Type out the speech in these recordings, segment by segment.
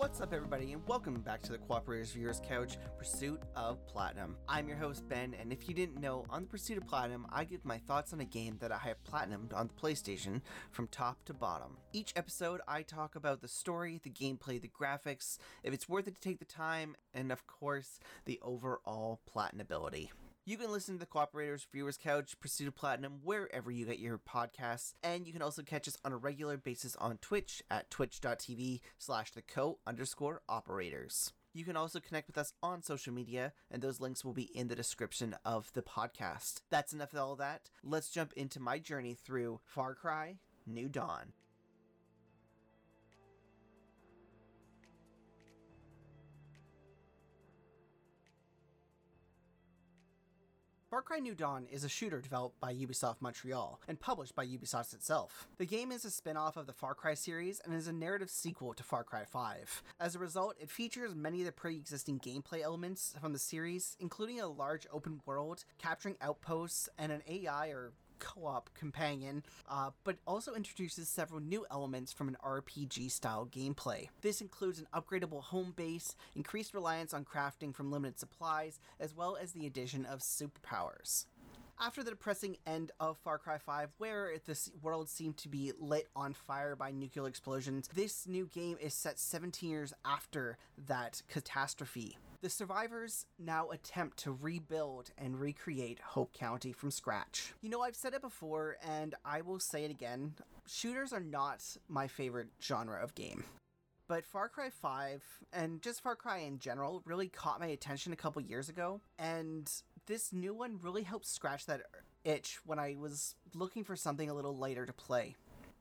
What's up, everybody, and welcome back to the Cooperators Viewers Couch Pursuit of Platinum. I'm your host, Ben, and if you didn't know, on the Pursuit of Platinum, I give my thoughts on a game that I have platinumed on the PlayStation from top to bottom. Each episode, I talk about the story, the gameplay, the graphics, if it's worth it to take the time, and of course, the overall platinability. You can listen to the Cooperators Viewers Couch Pursuit of Platinum wherever you get your podcasts, and you can also catch us on a regular basis on Twitch at twitch.tv slash the co underscore operators. You can also connect with us on social media, and those links will be in the description of the podcast. That's enough of all that. Let's jump into my journey through Far Cry New Dawn. Far Cry New Dawn is a shooter developed by Ubisoft Montreal and published by Ubisoft itself. The game is a spin off of the Far Cry series and is a narrative sequel to Far Cry 5. As a result, it features many of the pre existing gameplay elements from the series, including a large open world, capturing outposts, and an AI or co op companion, uh, but also introduces several new elements from an RPG style gameplay. This includes an upgradable home base, increased reliance on crafting from limited supplies, as well as the addition of superpowers. After the depressing end of Far Cry 5, where the world seemed to be lit on fire by nuclear explosions, this new game is set 17 years after that catastrophe. The survivors now attempt to rebuild and recreate Hope County from scratch. You know, I've said it before, and I will say it again shooters are not my favorite genre of game but Far Cry 5 and just Far Cry in general really caught my attention a couple years ago and this new one really helped scratch that itch when I was looking for something a little lighter to play.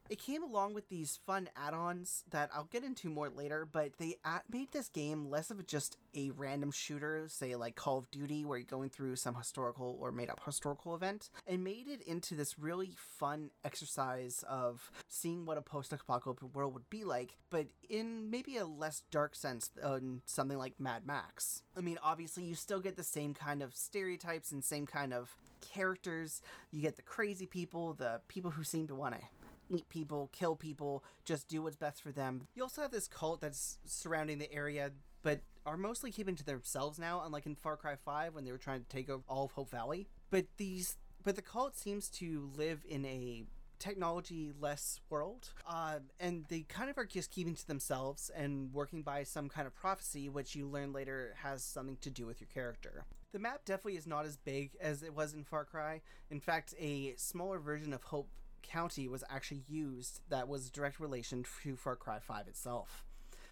It came along with these fun add-ons that I'll get into more later, but they made this game less of just a random shooter, say like Call of Duty, where you're going through some historical or made-up historical event, and made it into this really fun exercise of seeing what a post-apocalyptic world would be like, but in maybe a less dark sense than something like Mad Max. I mean, obviously, you still get the same kind of stereotypes and same kind of characters. You get the crazy people, the people who seem to want to eat people, kill people, just do what's best for them. You also have this cult that's surrounding the area, but are mostly keeping to themselves now, unlike in Far Cry 5 when they were trying to take over all of Hope Valley. But these but the cult seems to live in a technology less world uh, and they kind of are just keeping to themselves and working by some kind of prophecy which you learn later has something to do with your character the map definitely is not as big as it was in far cry in fact a smaller version of hope county was actually used that was direct relation to Far Cry 5 itself.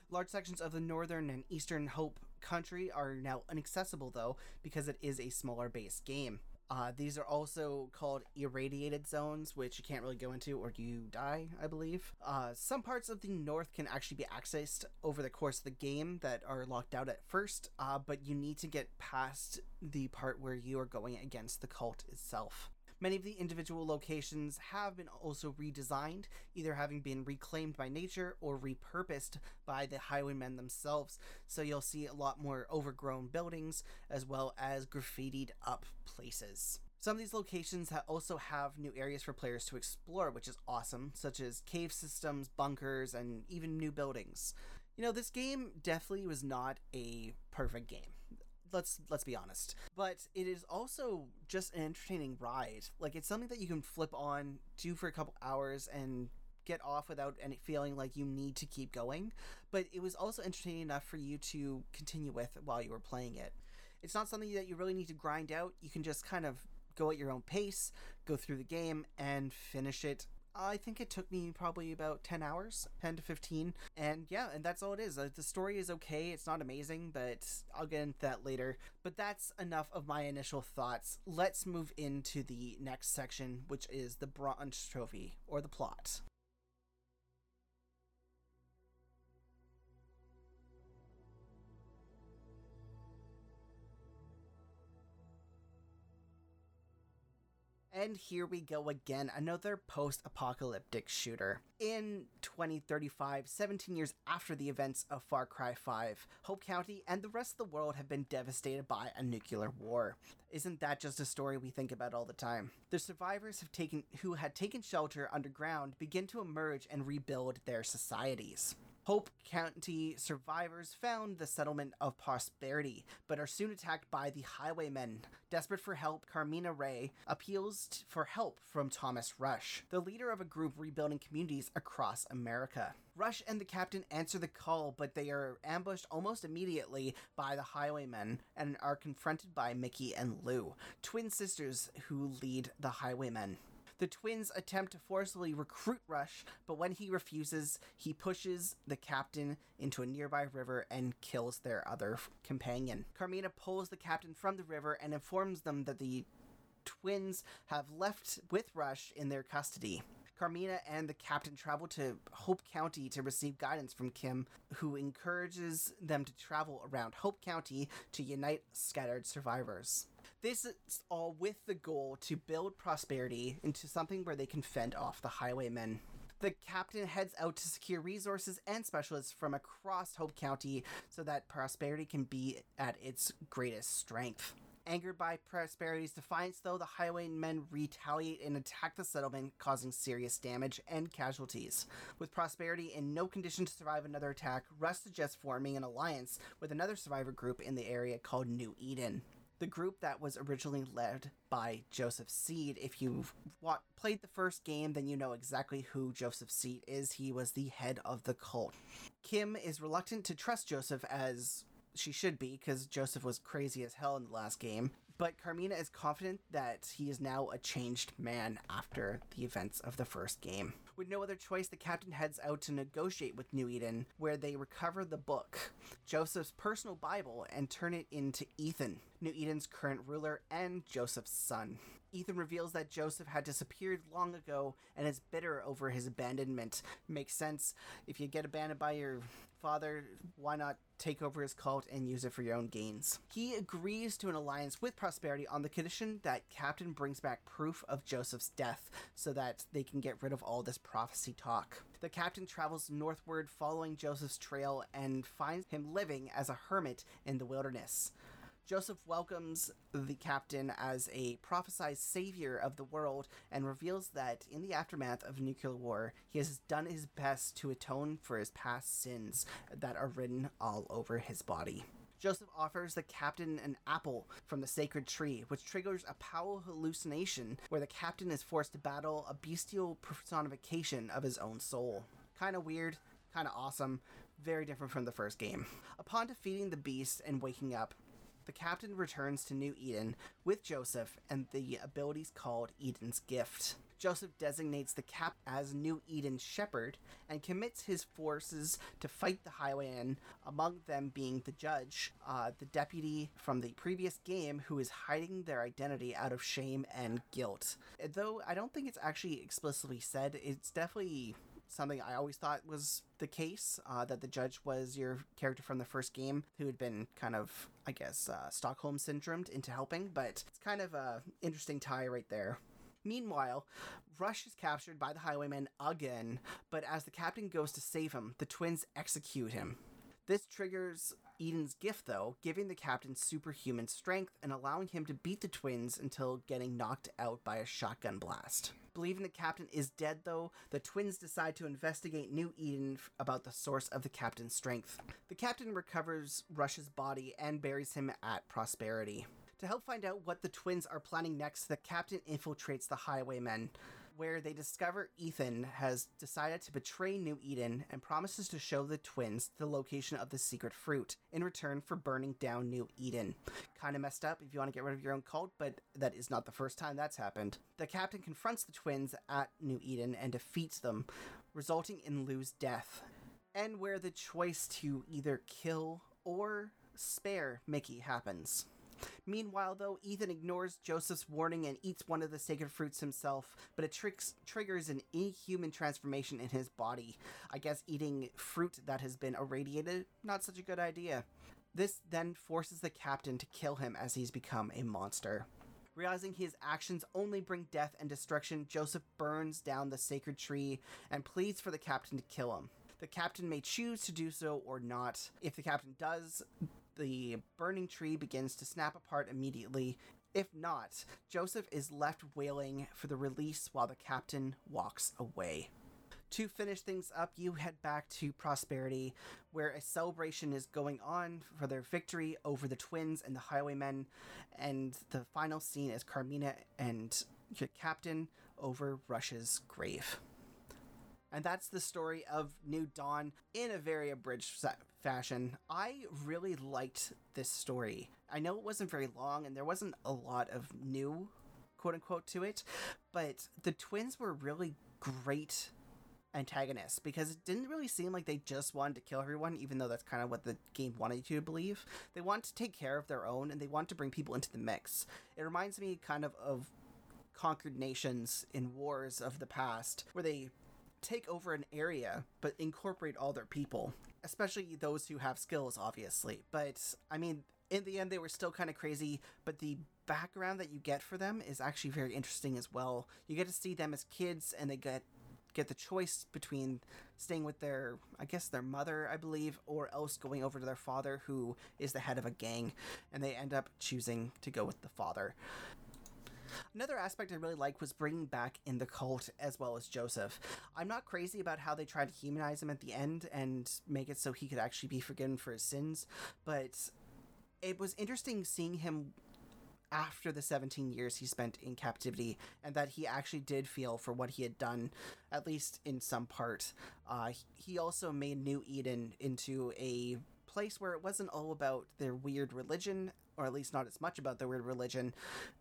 Large sections of the northern and eastern Hope County are now inaccessible, though, because it is a smaller base game. Uh, these are also called irradiated zones, which you can't really go into or you die, I believe. Uh, some parts of the north can actually be accessed over the course of the game that are locked out at first, uh, but you need to get past the part where you are going against the cult itself. Many of the individual locations have been also redesigned, either having been reclaimed by nature or repurposed by the highwaymen themselves. So you'll see a lot more overgrown buildings as well as graffitied up places. Some of these locations also have new areas for players to explore, which is awesome, such as cave systems, bunkers, and even new buildings. You know, this game definitely was not a perfect game let's let's be honest. But it is also just an entertaining ride. Like it's something that you can flip on, do for a couple hours, and get off without any feeling like you need to keep going. But it was also entertaining enough for you to continue with while you were playing it. It's not something that you really need to grind out. You can just kind of go at your own pace, go through the game, and finish it I think it took me probably about 10 hours, 10 to 15. And yeah, and that's all it is. the story is okay. It's not amazing, but I'll get into that later. But that's enough of my initial thoughts. Let's move into the next section, which is the Bronze Trophy, or the plot. And here we go again, another post apocalyptic shooter. In 2035, 17 years after the events of Far Cry 5, Hope County and the rest of the world have been devastated by a nuclear war. Isn't that just a story we think about all the time? The survivors have taken who had taken shelter underground begin to emerge and rebuild their societies. Hope County survivors found the settlement of Prosperity, but are soon attacked by the Highwaymen. Desperate for help, Carmina Rye appeals t- for help from Thomas Rush, the leader of a group rebuilding communities across America. Rush and the captain answer the call, but they are ambushed almost immediately by the Highwaymen and are confronted by Mickey and Lou, twin sisters who lead the Highwaymen. The twins attempt to forcibly recruit Rush, but when he refuses, he pushes the captain into a nearby river and kills their other companion. Carmina pulls the captain from the river and informs them that the twins have left with Rush in their custody. Carmina and the captain travel to Hope County to receive guidance from Kim, who encourages them to travel around Hope County to unite scattered survivors. This is all with the goal to build prosperity into something where they can fend off the highwaymen. The captain heads out to secure resources and specialists from across Hope County so that prosperity can be at its greatest strength. Angered by Prosperity's defiance, though, the highwaymen retaliate and attack the settlement, causing serious damage and casualties. With Prosperity in no condition to survive another attack, Rush suggests forming an alliance with another survivor group in the area called New Eden. The group that was originally led by Joseph Seed. If you've wa- played the first game, then you know exactly who Joseph Seed is. He was the head of the cult. Kim is reluctant to trust Joseph as she should be because Joseph was crazy as hell in the last game. But Carmina is confident that he is now a changed man after the events of the first game. With no other choice, the captain heads out to negotiate with New Eden, where they recover the book, Joseph's personal Bible, and turn it into Ethan, New Eden's current ruler and Joseph's son. Ethan reveals that Joseph had disappeared long ago and is bitter over his abandonment. Makes sense. If you get abandoned by your father, why not take over his cult and use it for your own gains? He agrees to an alliance with Prosperity on the condition that Captain brings back proof of Joseph's death so that they can get rid of all this prophecy talk. The captain travels northward following Joseph's trail and finds him living as a hermit in the wilderness. Joseph welcomes the captain as a prophesied savior of the world and reveals that in the aftermath of nuclear war, he has done his best to atone for his past sins that are written all over his body. Joseph offers the captain an apple from the sacred tree, which triggers a powerful hallucination where the captain is forced to battle a bestial personification of his own soul. Kind of weird, kind of awesome, very different from the first game. Upon defeating the beast and waking up, the captain returns to New Eden with Joseph and the abilities called Eden's Gift. Joseph designates the cap as New Eden's shepherd and commits his forces to fight the Highwaymen, among them being the judge, uh, the deputy from the previous game who is hiding their identity out of shame and guilt. Though I don't think it's actually explicitly said, it's definitely something I always thought was the case uh, that the judge was your character from the first game who had been kind of, I guess, uh, Stockholm syndromed into helping, but it's kind of a interesting tie right there. Meanwhile, Rush is captured by the highwaymen again, but as the captain goes to save him, the twins execute him. This triggers Eden's gift, though, giving the captain superhuman strength and allowing him to beat the twins until getting knocked out by a shotgun blast. Believing the captain is dead, though, the twins decide to investigate New Eden about the source of the captain's strength. The captain recovers Rush's body and buries him at Prosperity. To help find out what the twins are planning next, the captain infiltrates the Highwaymen, where they discover Ethan has decided to betray New Eden and promises to show the twins the location of the secret fruit in return for burning down New Eden. Kind of messed up if you want to get rid of your own cult, but that is not the first time that's happened. The captain confronts the twins at New Eden and defeats them, resulting in Lou's death, and where the choice to either kill or spare Mickey happens. Meanwhile, though, Ethan ignores Joseph's warning and eats one of the sacred fruits himself, but it tricks, triggers an inhuman transformation in his body. I guess eating fruit that has been irradiated, not such a good idea. This then forces the captain to kill him as he's become a monster. Realizing his actions only bring death and destruction, Joseph burns down the sacred tree and pleads for the captain to kill him. The captain may choose to do so or not. If the captain does, the burning tree begins to snap apart immediately. If not, Joseph is left wailing for the release while the captain walks away. To finish things up, you head back to Prosperity, where a celebration is going on for their victory over the twins and the Highwaymen. And the final scene is Carmina and your captain over Rush's grave. And that's the story of New Dawn in a very abridged fashion. I really liked this story. I know it wasn't very long and there wasn't a lot of new, quote unquote, to it, but the twins were really great antagonists because it didn't really seem like they just wanted to kill everyone, even though that's kind of what the game wanted you to believe. They want to take care of their own and they want to bring people into the mix. It reminds me kind of of conquered nations in wars of the past, where they take over an area but incorporate all their people, especially those who have skills, obviously. But I mean, in the end, they were still kind of crazy, but the background that you get for them is actually very interesting as well. You get to see them as kids, and they get get the choice between staying with their I guess their mother, I believe, or else going over to their father who is the head of a gang and they end up choosing to go with the father. Another aspect I really like was bringing back in the cult as well as Joseph. I'm not crazy about how they tried to humanize him at the end and make it so he could actually be forgiven for his sins, but it was interesting seeing him after the 17 years he spent in captivity and that he actually did feel for what he had done at least in some part uh, he also made new eden into a place where it wasn't all about their weird religion or at least not as much about their weird religion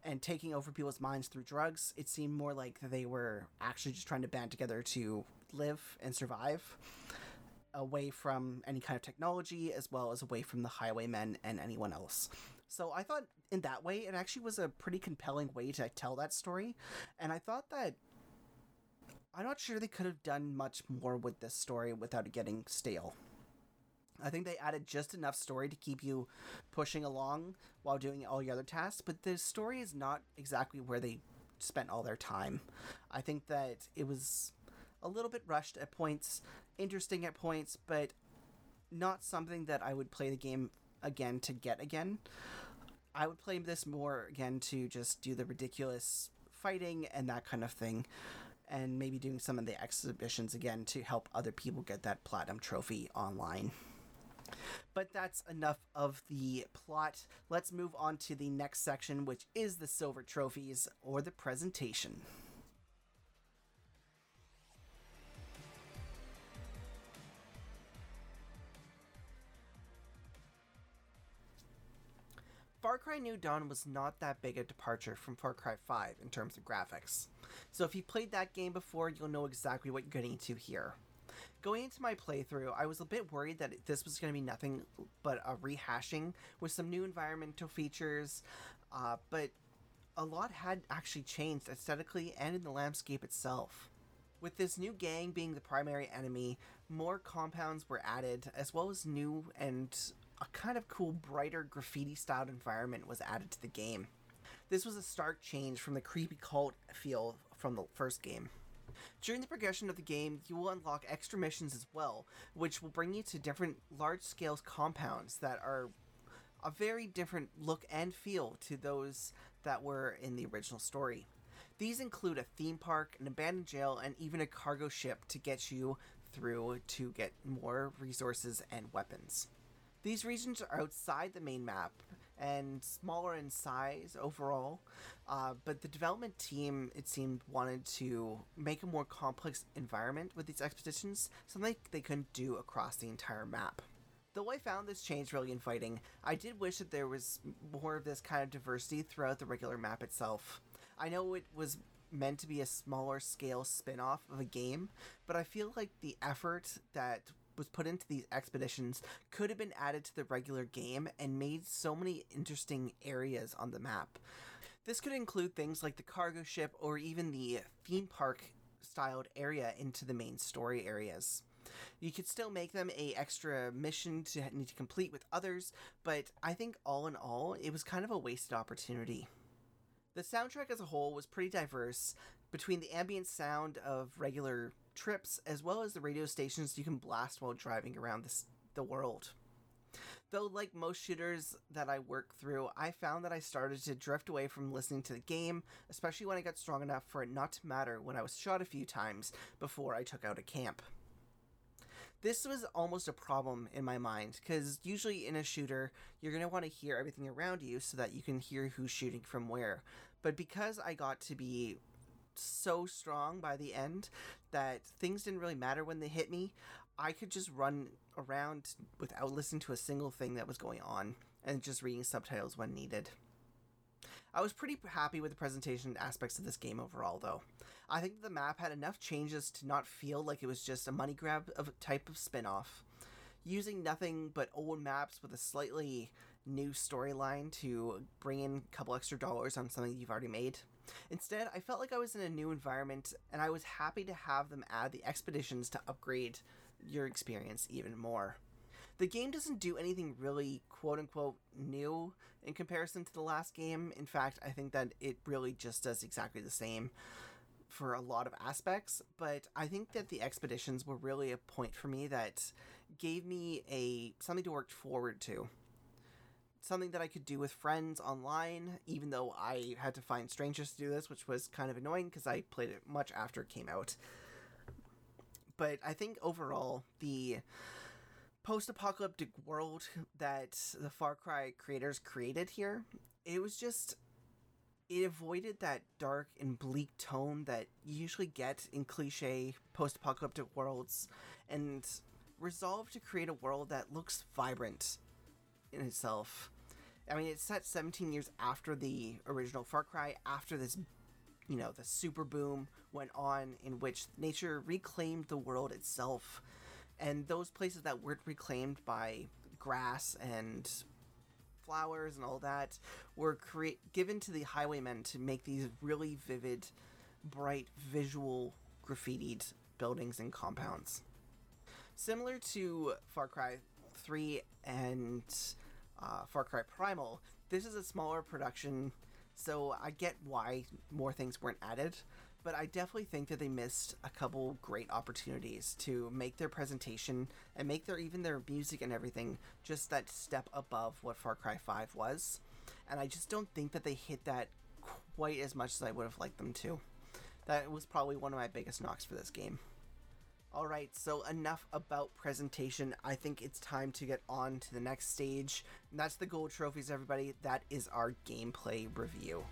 and taking over people's minds through drugs. It seemed more like they were actually just trying to band together to live and survive away from any kind of technology as well as away from the highwaymen and anyone else. So I thought in that way it actually was a pretty compelling way to tell that story and I thought that I'm not sure they could have done much more with this story without it getting stale. I think they added just enough story to keep you pushing along while doing all your other tasks, but the story is not exactly where they spent all their time. I think that it was a little bit rushed at points, interesting at points, but not something that I would play the game again to get again. I would play this more again to just do the ridiculous fighting and that kind of thing and maybe doing some of the exhibitions again to help other people get that platinum trophy online. But that's enough of the plot. Let's move on to the next section, which is the silver trophies or the presentation. Far Cry New Dawn was not that big a departure from Far Cry 5 in terms of graphics. So if you played that game before, you'll know exactly what you're getting into here going into my playthrough, I was a bit worried that this was going to be nothing but a rehashing with some new environmental features, uh, but a lot had actually changed aesthetically and in the landscape itself. With this new gang being the primary enemy, more compounds were added, as well as new and a kind of cool, brighter graffiti styled environment was added to the game. This was a stark change from the creepy cult feel from the first game. During the progression of the game, you will unlock extra missions as well, which will bring you to different large scale compounds that are a very different look and feel to those that were in the original story. These include a theme park, an abandoned jail, and even a cargo ship to get you through to get more resources and weapons. These regions are outside the main map and smaller in size overall. Uh, but the development team, it seemed, wanted to make a more complex environment with these expeditions, something they couldn't do across the entire map. Though I found this change really inviting, I did wish that there was more of this kind of diversity throughout the regular map itself. I know it was meant to be a smaller scale spin off of a game, but I feel like the effort that was put into these expeditions could have been added to the regular game and made so many interesting areas on the map. This could include things like the cargo ship or even the theme park styled area into the main story areas. You could still make them a extra mission to need to complete with others, but I think all in all, it was kind of a wasted opportunity. The soundtrack as a whole was pretty diverse between the ambient sound of regular trips as well as the radio stations you can blast while driving around this, the world. Though, like most shooters that I work through, I found that I started to drift away from listening to the game, especially when I got strong enough for it not to matter when I was shot a few times before I took out a camp. This was almost a problem in my mind, because usually in a shooter, you're going to want to hear everything around you so that you can hear who's shooting from where. But because I got to be so strong by the end that things didn't really matter when they hit me, I could just run around without listening to a single thing that was going on and just reading subtitles when needed. I was pretty happy with the presentation aspects of this game overall, though. I think the map had enough changes to not feel like it was just a money grab of type of spin off. Using nothing but old maps with a slightly new storyline to bring in a couple extra dollars on something you've already made. Instead, I felt like I was in a new environment, and I was happy to have them add the expeditions to upgrade your experience even more. The game doesn't do anything really quote unquote new in comparison to the last game. In fact, I think that it really just does exactly the same for a lot of aspects, but I think that the expeditions were really a point for me that gave me a something to work forward to. Something that I could do with friends online, even though I had to find strangers to do this, which was kind of annoying because I played it much after it came out but I think overall the post-apocalyptic world that the Far Cry creators created here, it was just it avoided that dark and bleak tone that you usually get in cliche post-apocalyptic worlds and resolved to create a world that looks vibrant in itself. I mean, it's set 17 years after the original Far Cry, after this you know, the super boom went on in which nature reclaimed the world itself. And those places that weren't reclaimed by grass and flowers and all that were cre- given to the highwaymen to make these really vivid, bright, visual graffitied buildings and compounds. Similar to Far Cry 3 and uh, Far Cry Primal, this is a smaller production so I get why more things weren't added, but I definitely think that they missed a couple great opportunities to make their presentation and make their even their music and everything just that step above what Far Cry 5 was. And I just don't think that they hit that quite as much as I would have liked them to. That was probably one of my biggest knocks for this game. All right, so enough about presentation. I think it's time to get on to the next stage. And that's the gold trophies, everybody. That is our gameplay review.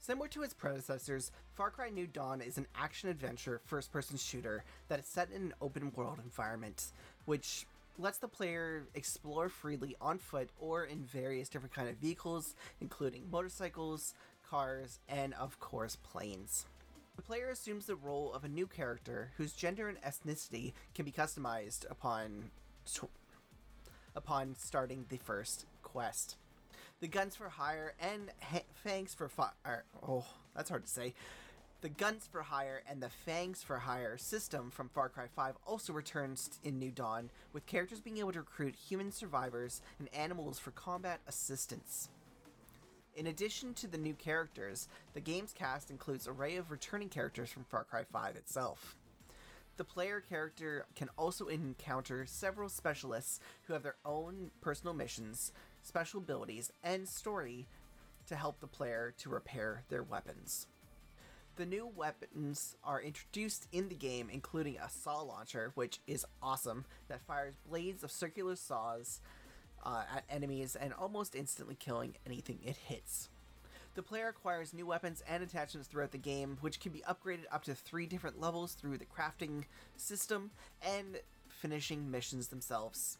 Similar to its predecessors, Far Cry New Dawn is an action adventure first person shooter that is set in an open world environment, which lets the player explore freely on foot or in various different kind of vehicles, including motorcycles, cars, and of course planes. The player assumes the role of a new character whose gender and ethnicity can be customized upon upon starting the first quest. The guns for hire and ha- fangs for fire. Oh, that's hard to say. The Guns for Hire and the Fangs for Hire system from Far Cry 5 also returns in New Dawn, with characters being able to recruit human survivors and animals for combat assistance. In addition to the new characters, the game's cast includes array of returning characters from Far Cry 5 itself. The player character can also encounter several specialists who have their own personal missions, special abilities, and story to help the player to repair their weapons. The new weapons are introduced in the game, including a saw launcher, which is awesome, that fires blades of circular saws uh, at enemies and almost instantly killing anything it hits. The player acquires new weapons and attachments throughout the game, which can be upgraded up to three different levels through the crafting system and finishing missions themselves.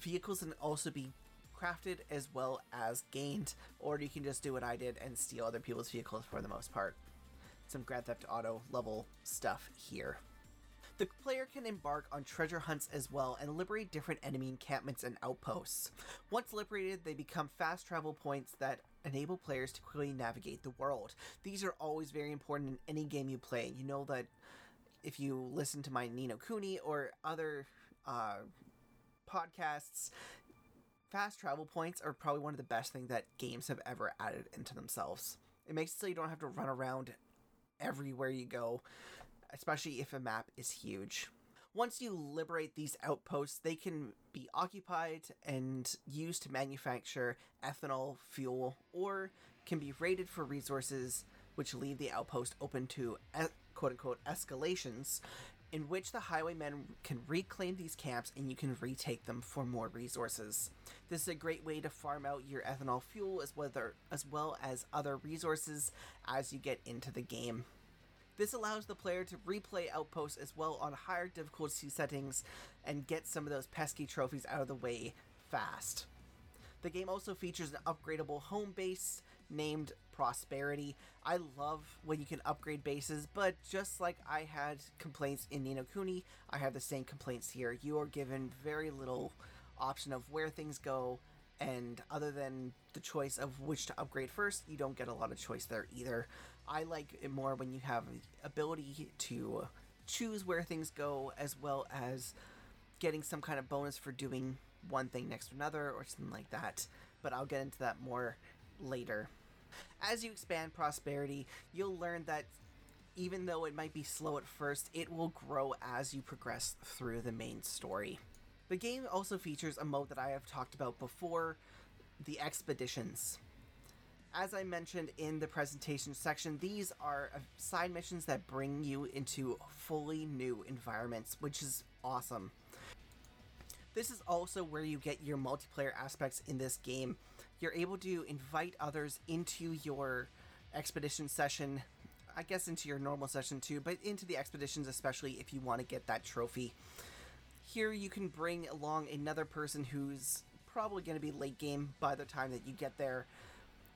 Vehicles can also be crafted as well as gained, or you can just do what I did and steal other people's vehicles for the most part some Grand Theft Auto level stuff here. The player can embark on treasure hunts as well and liberate different enemy encampments and outposts. Once liberated, they become fast travel points that enable players to quickly navigate the world. These are always very important in any game you play. You know that if you listen to my Ni no Kuni or other uh, podcasts, fast travel points are probably one of the best things that games have ever added into themselves. It makes it so you don't have to run around everywhere you go, especially if a map is huge. Once you liberate these outposts, they can be occupied and used to manufacture ethanol, fuel, or can be raided for resources, which leave the outpost open to quote unquote escalations, in which the highwaymen can reclaim these camps and you can retake them for more resources. This is a great way to farm out your ethanol fuel as well, as well as other resources as you get into the game. This allows the player to replay outposts as well on higher difficulty settings and get some of those pesky trophies out of the way fast. The game also features an upgradable home base named Prosperity. I love when you can upgrade bases, but just like I had complaints in Ni no Kuni, I have the same complaints here. You are given very little option of where things go, and other than the choice of which to upgrade first, you don't get a lot of choice there either. I like it more when you have the ability to choose where things go, as well as getting some kind of bonus for doing one thing next to another or something like that. But I'll get into that more later. As you expand prosperity, you'll learn that even though it might be slow at first, it will grow as you progress through the main story. The game also features a mode that I have talked about before the expeditions. As I mentioned in the presentation section, these are side missions that bring you into fully new environments, which is awesome. This is also where you get your multiplayer aspects in this game. You're able to invite others into your expedition session, I guess into your normal session too, but into the expeditions, especially if you want to get that trophy. Here you can bring along another person who's probably going to be late game by the time that you get there,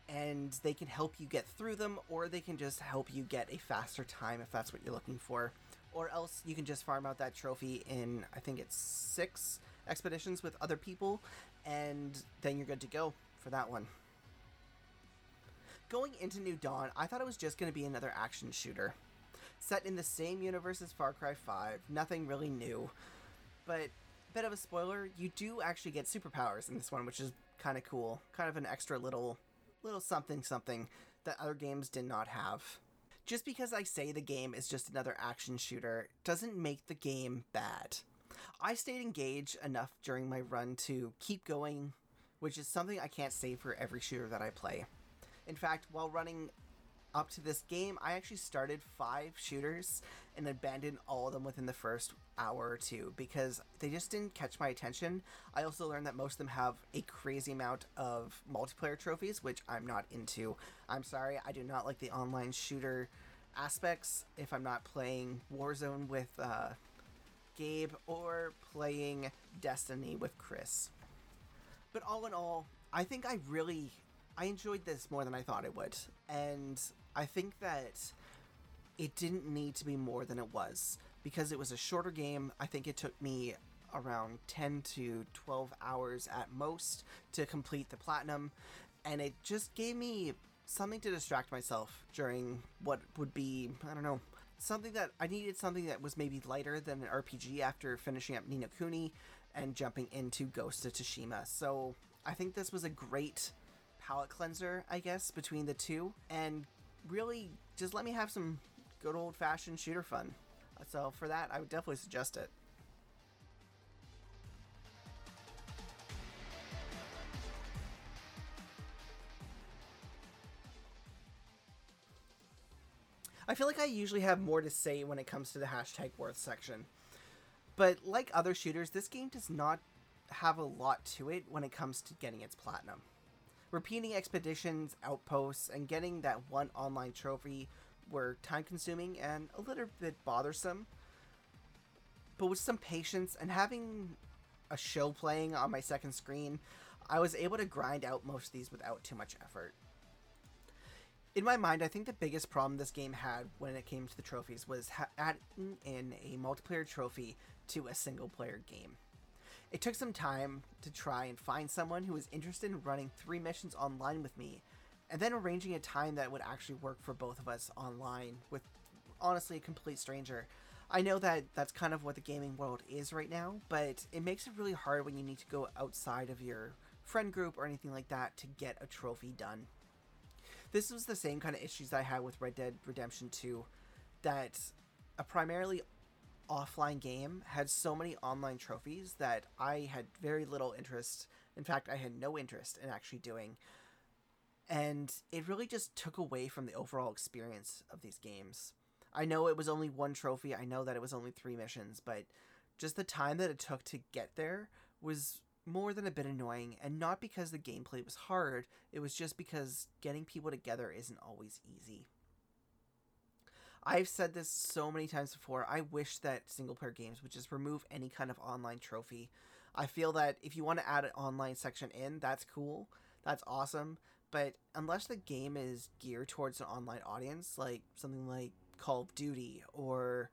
and they can help you get through them, or they can just help you get a faster time if that's what you're looking for. Or else you can just farm out that trophy in, I think it's six expeditions with other people, and then you're good to go for that one. Going into New Dawn, I thought it was just going to be another action shooter. Set in the same universe as Far Cry 5, nothing really new. But bit of a spoiler, you do actually get superpowers in this one, which is kind of cool. Kind of an extra little little something something that other games did not have. Just because I say the game is just another action shooter doesn't make the game bad. I stayed engaged enough during my run to keep going, which is something I can't say for every shooter that I play. In fact, while running up to this game, I actually started five shooters and abandoned all of them within the first hour or two because they just didn't catch my attention. I also learned that most of them have a crazy amount of multiplayer trophies, which I'm not into. I'm sorry, I do not like the online shooter aspects if I'm not playing Warzone with uh, Gabe or playing Destiny with Chris. But all in all, I think I really I enjoyed this more than I thought it would. And I think that it didn't need to be more than it was because it was a shorter game. I think it took me around 10 to 12 hours at most to complete the platinum and it just gave me something to distract myself during what would be I don't know something that I needed something that was maybe lighter than an RPG after finishing up Ni no Kuni and jumping into Ghost of Tsushima. So I think this was a great palate cleanser, I guess, between the two, and really just let me have some good old fashioned shooter fun. So for that, I would definitely suggest it. I feel like I usually have more to say when it comes to the hashtag worth section. But like other shooters, this game does not have a lot to it when it comes to getting its platinum. Repeating expeditions, outposts, and getting that one online trophy were time consuming and a little bit bothersome. But with some patience and having a show playing on my second screen, I was able to grind out most of these without too much effort in my mind, I think the biggest problem this game had when it came to the trophies was ha- adding in a multiplayer trophy to a single player game. It took some time to try and find someone who was interested in running three missions online with me, and then arranging a time that would actually work for both of us online with honestly a complete stranger. I know that that's kind of what the gaming world is right now, but it makes it really hard when you need to go outside of your friend group or anything like that to get a trophy done. This was the same kind of issues I had with Red Dead Redemption 2 that a primarily offline game had so many online trophies that I had very little interest. In fact, I had no interest in actually doing. And it really just took away from the overall experience of these games. I know it was only one trophy, I know that it was only three missions, but just the time that it took to get there was more than a bit annoying, and not because the gameplay was hard, it was just because getting people together isn't always easy. I've said this so many times before. I wish that single player games would just remove any kind of online trophy. I feel that if you want to add an online section in, that's cool. That's awesome. But unless the game is geared towards an online audience, like something like Call of Duty or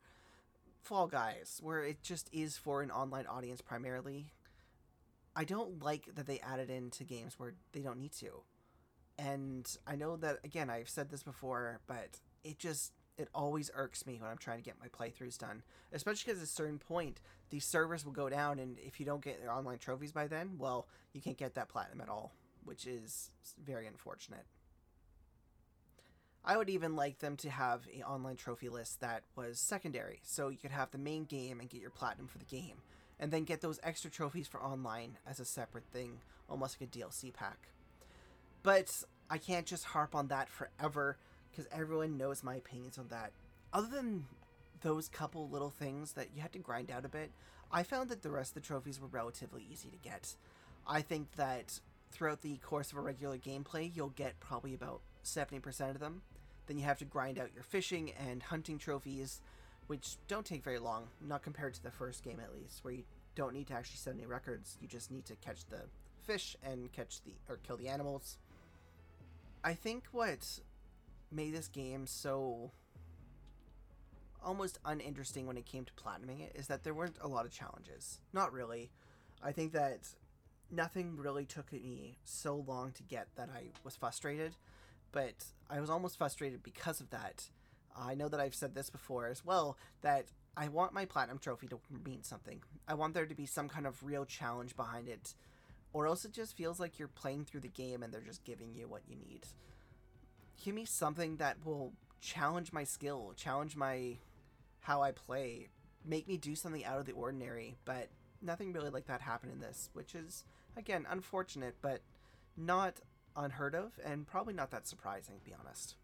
Fall Guys, where it just is for an online audience primarily, I don't like that they added it into games where they don't need to. And I know that again, I've said this before, but it just it always irks me when I'm trying to get my playthroughs done. Especially because at a certain point, these servers will go down, and if you don't get your online trophies by then, well, you can't get that platinum at all, which is very unfortunate. I would even like them to have an online trophy list that was secondary, so you could have the main game and get your platinum for the game, and then get those extra trophies for online as a separate thing, almost like a DLC pack. But I can't just harp on that forever because everyone knows my opinions on that. Other than those couple little things that you had to grind out a bit, I found that the rest of the trophies were relatively easy to get. I think that throughout the course of a regular gameplay, you'll get probably about 70% of them. Then you have to grind out your fishing and hunting trophies, which don't take very long, not compared to the first game at least, where you don't need to actually set any records. You just need to catch the fish and catch the or kill the animals. I think what made this game so almost uninteresting when it came to platinuming it is that there weren't a lot of challenges. Not really. I think that nothing really took me so long to get that I was frustrated, but I was almost frustrated because of that. I know that I've said this before as well that I want my platinum trophy to mean something. I want there to be some kind of real challenge behind it, or else it just feels like you're playing through the game and they're just giving you what you need give me something that will challenge my skill, challenge my how I play, make me do something out of the ordinary, but nothing really like that happened in this, which is again unfortunate, but not unheard of and probably not that surprising to be honest.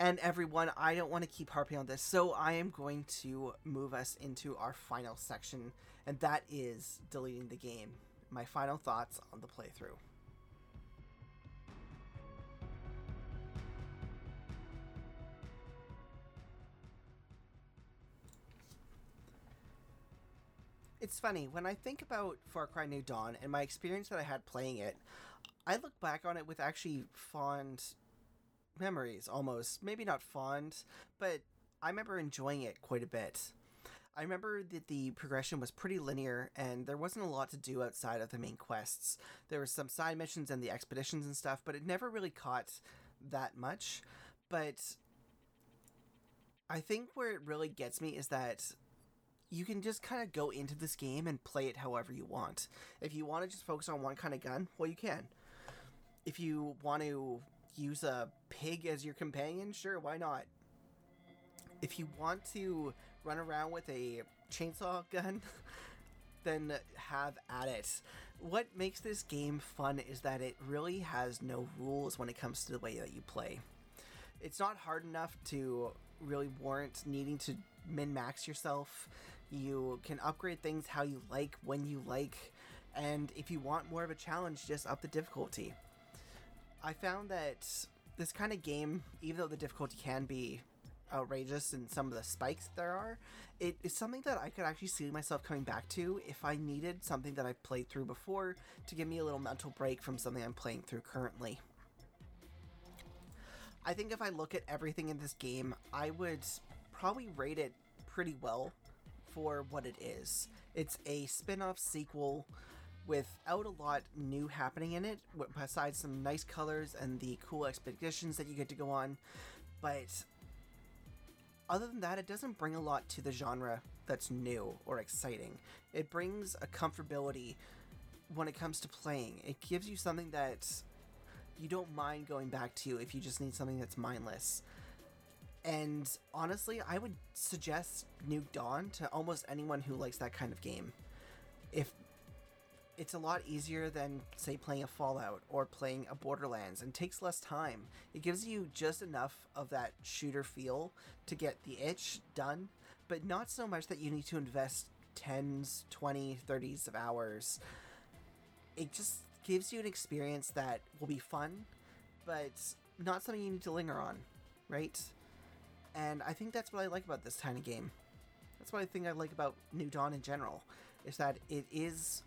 And everyone, I don't want to keep harping on this, so I am going to move us into our final section, and that is deleting the game. My final thoughts on the playthrough. It's funny when I think about Far Cry New Dawn and my experience that I had playing it. I look back on it with actually fond memories, almost maybe not fond, but I remember enjoying it quite a bit. I remember that the progression was pretty linear and there wasn't a lot to do outside of the main quests. There were some side missions and the expeditions and stuff, but it never really caught that much. But I think where it really gets me is that you can just kind of go into this game and play it however you want. If you want to just focus on one kind of gun, well, you can. If you want to use a pig as your companion, sure, why not? If you want to run around with a chainsaw gun, then have at it. What makes this game fun is that it really has no rules when it comes to the way that you play. It's not hard enough to really warrant needing to min max yourself. You can upgrade things how you like, when you like, and if you want more of a challenge, just up the difficulty. I found that this kind of game, even though the difficulty can be outrageous and some of the spikes there are, it is something that I could actually see myself coming back to if I needed something that I've played through before to give me a little mental break from something I'm playing through currently. I think if I look at everything in this game, I would probably rate it pretty well for what it is. It's a spin off sequel without a lot new happening in it, besides some nice colors and the cool expeditions that you get to go on. But other than that, it doesn't bring a lot to the genre that's new or exciting. It brings a comfortability when it comes to playing. It gives you something that you don't mind going back to if you just need something that's mindless. And honestly, I would suggest Nuke Dawn to almost anyone who likes that kind of game. If it's a lot easier than say playing a Fallout or playing a Borderlands and takes less time. It gives you just enough of that shooter feel to get the itch done, but not so much that you need to invest 10s, 20, 30s of hours. It just gives you an experience that will be fun, but not something you need to linger on, right? And I think that's what I like about this tiny game. That's what I think I like about New Dawn in general, is that it is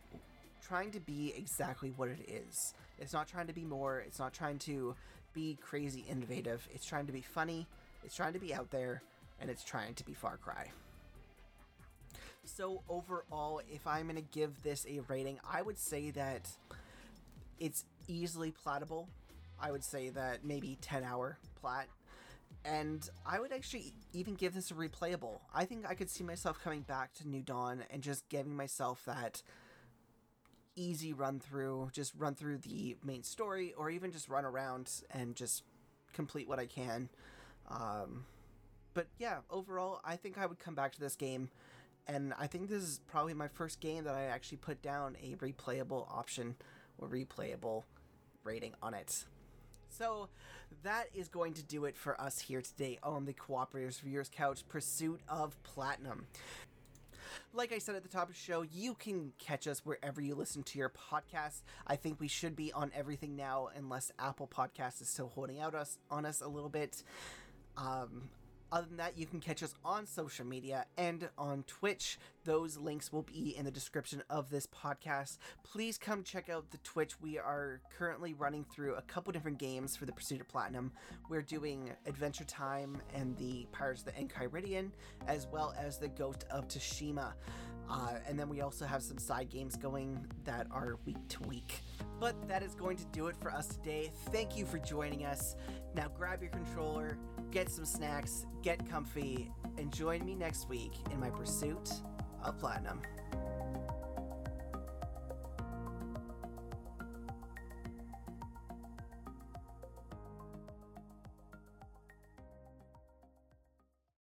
trying to be exactly what it is. It's not trying to be more, it's not trying to be crazy innovative. It's trying to be funny, it's trying to be out there, and it's trying to be Far Cry. So, overall, if I'm going to give this a rating, I would say that it's easily platable. I would say that maybe 10 hour plat. And I would actually even give this a replayable. I think I could see myself coming back to New Dawn and just giving myself that easy run through, just run through the main story, or even just run around and just complete what I can. Um, but yeah, overall, I think I would come back to this game, and I think this is probably my first game that I actually put down a replayable option or replayable rating on it. So that is going to do it for us here today on the Cooperators Viewers Couch Pursuit of Platinum. Like I said at the top of the show, you can catch us wherever you listen to your podcasts. I think we should be on everything now, unless Apple Podcast is still holding out us on us a little bit. Um, other than that, you can catch us on social media and on Twitch. Those links will be in the description of this podcast. Please come check out the Twitch. We are currently running through a couple different games for the Pursuit of Platinum. We're doing Adventure Time and the Pirates of the Enchiridion, as well as the Ghost of Tsushima. Uh, and then we also have some side games going that are week to week. But that is going to do it for us today. Thank you for joining us. Now grab your controller, get some snacks, get comfy, and join me next week in my pursuit of platinum.